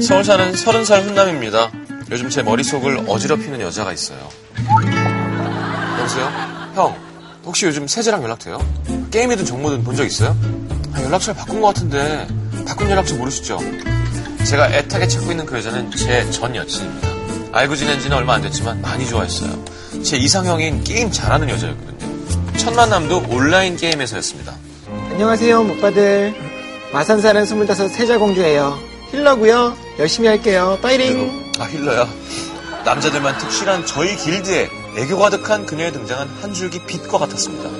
서울 사는 서른 살 훈남입니다. 요즘 제 머릿속을 어지럽히는 여자가 있어요. 여보세요? 형, 혹시 요즘 세제랑 연락돼요? 게임이든 정모든 본 적 있어요? 아, 연락처를 바꾼 것 같은데 바꾼 연락처 모르시죠? 제가 애타게 찾고 있는 그 여자는 제 전 여친입니다. 알고 지낸 지는 얼마 안 됐지만 많이 좋아했어요. 제 이상형인 게임 잘하는 여자였거든요. 첫 만남도 온라인 게임에서였습니다. 안녕하세요, 오빠들. 마산 사는 25 세자공주예요. 힐러고요. 열심히 할게요. 파이팅! 아 힐러야. 남자들만 특실한 저희 길드에 애교 가득한 그녀에 등장한 한 줄기 빛과 같았습니다.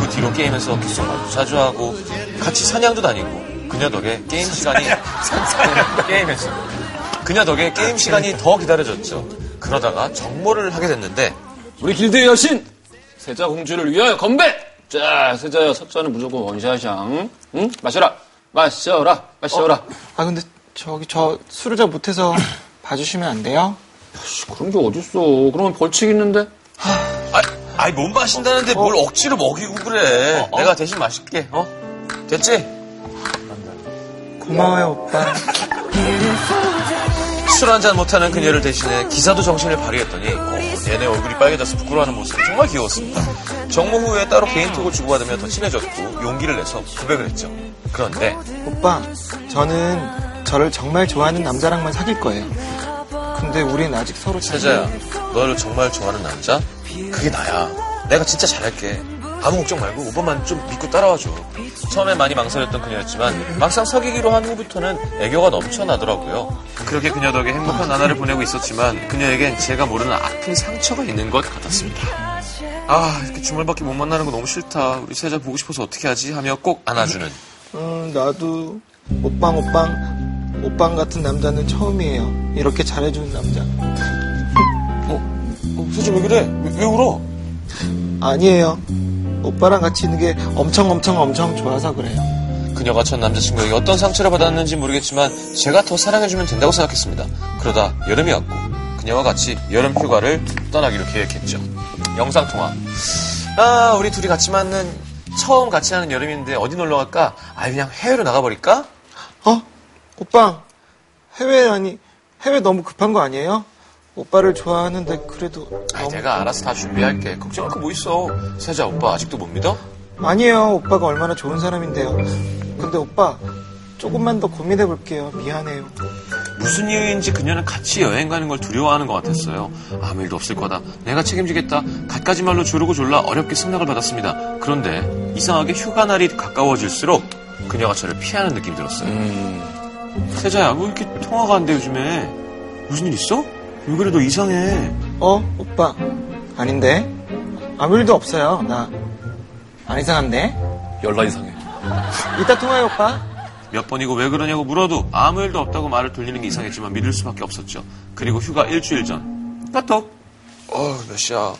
그 뒤로 게임에서 귓속말도 자주 하고 같이 사냥도 다니고 그녀 덕에 게임 시간이 게임에서 그녀 덕에 게임 시간이 더 기다려졌죠. 그러다가 정모를 하게 됐는데 우리 길드의 여신 세자 공주를 위하여 건배. 자, 세자야 석자는 무조건 원샷이야. 응? 마셔라. 마셔라. 마셔라. 아, 근데 저기 저 술을 잘 못해서 봐주시면 안 돼요? 씨, 그런 게 어딨어. 그러면 벌칙 있는데? 아, 아이 못 마신다는데 뭘 억지로 먹이고 그래. 내가 대신 마실게. 어? 됐지? 고마워요, 오빠. 술 한잔 못하는 그녀를 대신해 기사도 정신을 발휘했더니 어, 얘네 얼굴이 빨개져서 부끄러워하는 모습이 정말 귀여웠습니다. 정모 후에 따로 개인톡을 주고받으며 더 친해졌고 용기를 내서 고백을 했죠. 그런데 오빠, 저는 저를 정말 좋아하는 남자랑만 사귈 거예요. 근데 우린 아직 서로 잘 세자야, 너를 정말 좋아하는 남자? 그게 나야. 내가 진짜 잘할게. 아무 걱정 말고 오빠만 좀 믿고 따라와줘. 처음엔 많이 망설였던 그녀였지만 막상 사귀기로 한 후부터는 애교가 넘쳐나더라고요. 그렇게 그녀 덕에 행복한 나날을 보내고 있었지만 그녀에겐 제가 모르는 아픈 상처가 있는 것 같았습니다. 아, 이렇게 주말밖에 못 만나는 거 너무 싫다. 우리 세자 보고 싶어서 어떻게 하지? 하며 꼭 안아주는. 음, 나도 오빵 오빵 오빵 같은 남자는 처음이에요. 이렇게 잘해주는 남자. 어, 세자 왜 그래? 왜, 왜 울어? 아니에요. 오빠랑 같이 있는 게 엄청 엄청 엄청 좋아서 그래요. 그녀가 첫 남자친구에게 어떤 상처를 받았는지 모르겠지만 제가 더 사랑해주면 된다고 생각했습니다. 그러다 여름이 왔고 그녀와 같이 여름 휴가를 떠나기로 계획했죠. 영상통화. 아 우리 둘이 같이 맞는 처음 같이 하는 여름인데 어디 놀러 갈까? 아 그냥 해외로 나가버릴까? 어? 오빵 해외라니 해외 너무 급한 거 아니에요? 오빠를 좋아하는데 그래도 아 너무- 내가 알아서 다 준비할게. 걱정할 거 뭐 있어. 세자 오빠 아직도 못 믿어? 아니에요. 오빠가 얼마나 좋은 사람인데요. 근데 오빠 조금만 더 고민해 볼게요. 미안해요. 무슨 이유인지 그녀는 같이 여행 가는 걸 두려워하는 것 같았어요. 아무 일도 없을 거다. 내가 책임지겠다. 갖가지 말로 조르고 졸라 어렵게 승낙을 받았습니다. 그런데 이상하게 휴가 날이 가까워질수록 그녀가 저를 피하는 느낌이 들었어요. 세자야, 왜 이렇게 통화가 안 돼 요즘에? 무슨 일 있어? 왜 그래 너 이상해. 어? 오빠 아닌데? 아무 일도 없어요. 나 안 이상한데? 연락 이상해. 이따 통화해 오빠. 몇 번이고 왜 그러냐고 물어도 아무 일도 없다고 말을 돌리는 게 이상했지만 믿을 수밖에 없었죠. 그리고 휴가 일주일 전 카톡. 어, 몇 시야?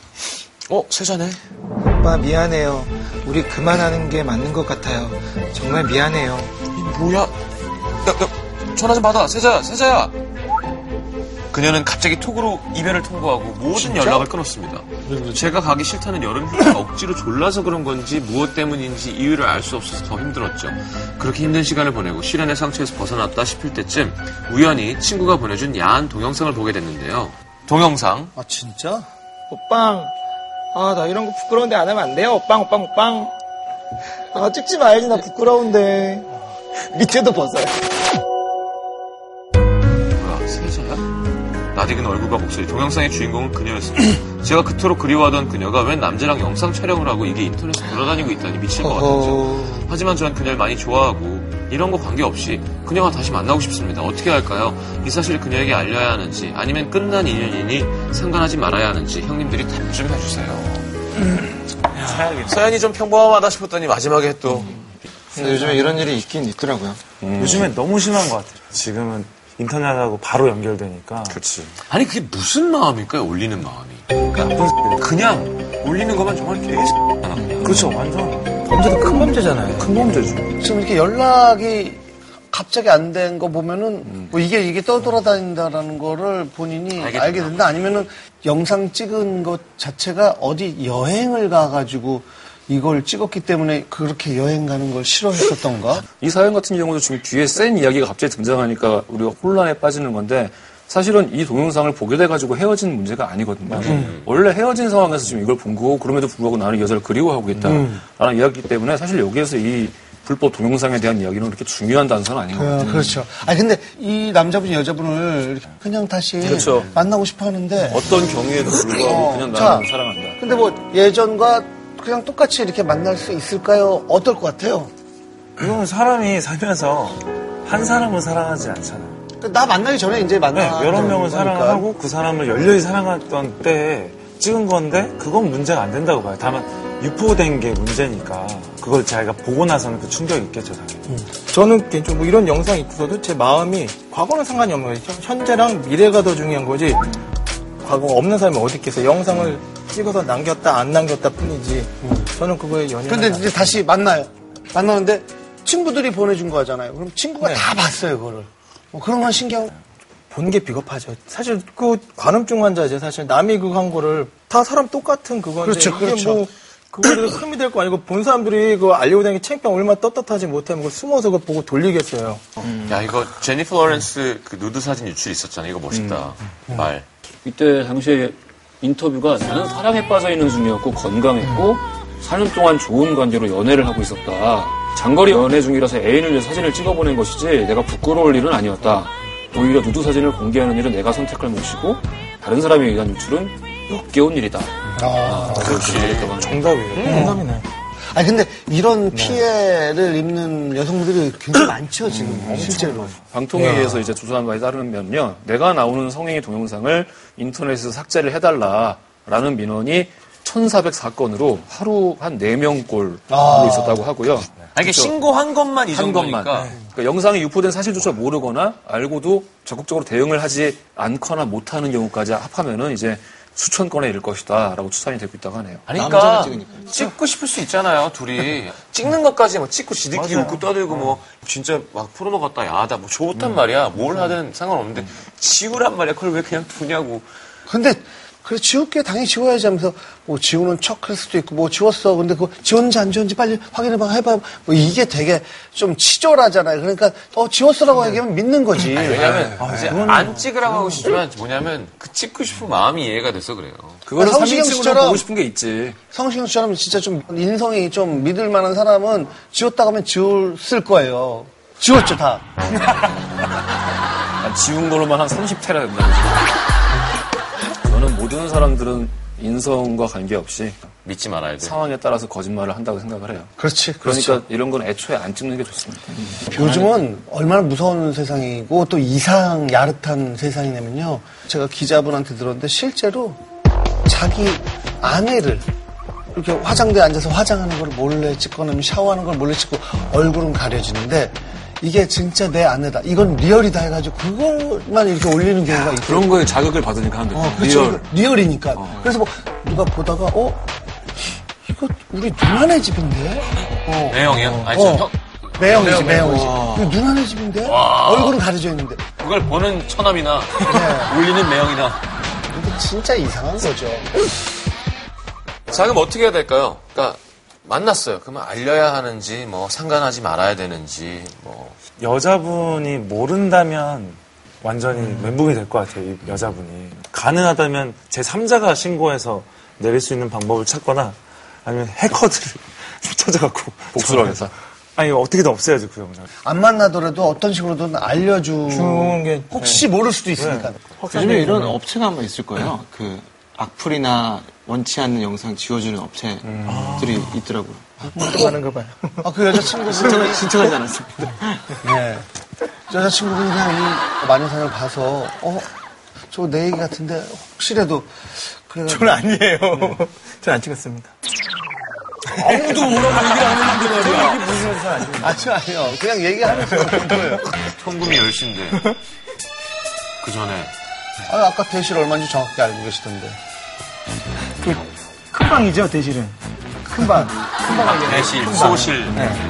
어, 세자네. 오빠 미안해요. 우리 그만하는 게 맞는 것 같아요. 정말 미안해요. 이 뭐야? 야, 야, 전화 좀 받아. 세자야, 세자야. 그녀는 갑자기 톡으로 이별을 통보하고 모든 연락을 끊었습니다. 제가 가기 싫다는 여름 휴가 억지로 졸라서 그런 건지 무엇 때문인지 이유를 알 수 없어서 더 힘들었죠. 그렇게 힘든 시간을 보내고 시련의 상처에서 벗어났다 싶을 때쯤 우연히 친구가 보내준 야한 동영상을 보게 됐는데요. 동영상 아 진짜? 오빵. 아 나 이런 거 부끄러운데 안 하면 안 돼요? 오빵 오빵 오빵. 아 찍지 말지 나 부끄러운데. 밑에도 벗어요. 낯익은 얼굴과 목소리, 동영상의 주인공은 그녀였습니다. 제가 그토록 그리워하던 그녀가 웬 남자랑 영상 촬영을 하고 이게 인터넷에 돌아다니고 있다니 미칠 것 같았죠. 하지만 전 그녀를 많이 좋아하고 이런 거 관계없이 그녀와 다시 만나고 싶습니다. 어떻게 할까요? 이 사실을 그녀에게 알려야 하는지 아니면 끝난 인연이니 상관하지 말아야 하는지 형님들이 답 좀 해주세요. 사연이 좀 평범하다 싶었더니 마지막에 또 근데 요즘에 이런 일이 있긴 있더라고요. 요즘엔 너무 심한 것 같아요. 지금은 인터넷하고 바로 연결되니까. 그렇지. 아니 그게 무슨 마음일까요? 올리는 마음이. 그러니까 그냥 올리는 것만 정말 그냥. 그렇죠, 완전 범죄도 큰 범죄잖아요. 큰 범죄죠. 지금 이렇게 연락이 갑자기 안 된 거 보면은 뭐 이게 이게 떠돌아다닌다라는 거를 본인이 알게 알게. 된다 아니면은 영상 찍은 것 자체가 어디 여행을 가가지고 이걸 찍었기 때문에 그렇게 여행 가는 걸 싫어했었던가? 이 사연 같은 경우도 지금 뒤에 센 이야기가 갑자기 등장하니까 우리가 혼란에 빠지는 건데 사실은 이 동영상을 보게 돼가지고 헤어진 문제가 아니거든요. 원래 헤어진 상황에서 지금 이걸 본 거고 그럼에도 불구하고 나는 이 여자를 그리워하고 있다라는 이야기 때문에 사실 여기에서 이 불법 동영상에 대한 이야기는 그렇게 중요한 단서는 아닌 것 어, 같아요. 그렇죠. 아니 근데 이 남자분이 여자분을 그냥 다시 그렇죠. 만나고 싶어 하는데 어떤 경우에도 불구하고 어, 그냥 자. 나는 사랑한다. 근데 뭐 예전과 그냥 똑같이 이렇게 만날 수 있을까요? 어떨 것 같아요? 이건 사람이 살면서 한 사람을 사랑하지 않잖아요. 나 만나기 전에 이제 네, 만나. 여러 명을 사랑하고 그 사람을 열렬히 사랑했던 때에 찍은 건데 그건 문제가 안 된다고 봐요. 다만 유포된 게 문제니까 그걸 자기가 보고 나서는 그 충격이 있겠죠, 당연히. 저는 개인적으로 뭐 이런 영상이 있어도 제 마음이 과거는 상관이 없는 거죠. 현재랑 미래가 더 중요한 거지. 과거가 없는 사람이 어디 있겠어요. 영상을 찍어서 남겼다 안 남겼다 뿐이지. 저는 그거에 연연하지 근데. 이제 다시 만나요. 만나는데 친구들이 보내준 거잖아요. 그럼 친구가 네. 다 봤어요, 그거를. 뭐 그런 건 신기하고. 보는 게 비겁하죠. 사실 그 관음증 환자죠. 사실 남이 그한 거를 다 사람 똑같은 그건데 그렇죠, 그렇죠. 뭐 그거에 흠이 될 거 아니고 본 사람들이 그거 알려고 다니는 게 창피하면 얼마나 떳떳하지 못하면 그걸 숨어서 그걸 보고 돌리겠어요. 야 이거 제니퍼 로렌스 그 누드 사진 유출 있었잖아. 이거 멋있다. 말. 이때 당시에 인터뷰가 나는 사랑에 빠져 있는 중이었고 건강했고 4년 동안 좋은 관계로 연애를 하고 있었다. 장거리 연애 중이라서 애인을 위해 사진을 찍어보낸 것이지 내가 부끄러울 일은 아니었다. 오히려 누드 사진을 공개하는 일은 내가 선택할 몫이고 다른 사람에 의한 유출은 역겨운 일이다. 아, 그렇지. 정답이에요. 공감이네. 아니 근데 이런 피해를 입는 여성들이 굉장히 많죠, 지금. 실제로. 방통위에서 이제 조사한 바에 따르면요, 내가 나오는 성행위 동영상을 인터넷에서 삭제를 해달라라는 민원이 1,404건으로 하루 한 4명꼴로 있었다고 하고요. 아니 이게 신고한 것만 이한 것만. 정도니까. 그러니까 영상이 유포된 사실조차 모르거나 알고도 적극적으로 대응을 하지 않거나 못하는 경우까지 합하면은 이제 수천 건에 이를 것이다라고 추산이 되고 있다고 하네요. 아니, 그러니까 찍고 싶을 수 있잖아요, 둘이. 찍는 것까지 막 찍고 지들끼리 웃고 떠들고 뭐 진짜 막 포르노 같다, 야하다, 뭐 좋단 말이야. 뭘 하든 상관없는데 지우란 말이야. 그걸 왜 그냥 두냐고. 근데 그래 지울게. 당연히 지워야지 하면서 뭐 지우는 척할 수도 있고 뭐 지웠어. 근데 그거 지웠는지 안 지웠는지 빨리 확인해봐 해봐. 뭐 이게 되게 좀 치졸하잖아요. 그러니까 어 지웠어라고 얘기하면 믿는 거지. 왜냐면 이제 안 찍으라고 하고 싶지만 뭐냐면 그 찍고 싶은 마음이 이해가 돼서 그래요. 그거는 아, 성시경 3인칭으로 씨처럼- 보고 싶은 게 있지. 성시경 씨처럼 진짜 좀 인성이 좀 믿을 만한 사람은 지웠다고 하면 지웠을 거예요. 지웠죠 다. 난 지운 걸로만 한 30테라 된다고. 모든 사람들은 인성과 관계없이 믿지 말아야 돼. 상황에 따라서 거짓말을 한다고 생각을 해요. 그렇지 그러니까 이런 건 애초에 안 찍는 게 좋습니다. 요즘은 얼마나 무서운 세상이고 또 이상 야릇한 세상이냐면요. 제가 기자분한테 들었는데 실제로 자기 아내를 이렇게 화장대에 앉아서 화장하는 걸 몰래 찍거나 샤워하는 걸 몰래 찍고 얼굴은 가려지는데 이게 진짜 내 아내다. 이건 real이다 해가지고 그것만 이렇게 올리는 경우가 있고. 그런 거에 자극을 받으니까 하는데. 어, 그렇죠. real. 이니까 그래서 뭐 누가 보다가 어 이거 우리 누나네 집인데. 어. 매형이요? 아니, 어. 저 형, 매형이지, 매형이지. 이거 누나네 집인데? 얼굴은 가려져 있는데. 그걸 보는 처남이나 네. 울리는 매형이나. 이게 진짜 이상한 거죠. 자, 그럼 어떻게 해야 될까요? 그러니까 만났어요. 그러면 알려야 하는지, 뭐 상관하지 말아야 되는지, 뭐 여자분이 모른다면 완전히 멘붕이 될 것 같아요, 이 여자분이. 가능하다면 제 3자가 신고해서 내릴 수 있는 방법을 찾거나 아니면 해커들을 찾아갖고 복수를 하겠다. 아니, 어떻게든 없애야죠, 그 영상. 안 만나더라도 어떤 식으로든 알려주는 주는 게 혹시 모를 수도 있으니까. 요즘에 이런 업체가 한번 있을 거예요. 그 악플이나 원치 않는 영상 지워주는 업체들이 있더라고요. 가는 거 봐요. 아, 그 여자친구분이, 신청하, 신청하지 않았습니다. 네. 여자친구분이 그냥 이 마녀사냥을 봐서, 어, 저거 내 얘기 같은데, 혹시라도, 그래. 저는 아니에요. 저는 안 찍었습니다. 아, 저 아니요. 그냥 얘기하면서 그런 거예요. 현금이 10시인데. 그 전에. 아, 아까 대실 얼마인지 정확히 알고 계시던데. 큰 방이죠, 대실은. 큰 방. 큰 방. 대실, 소실.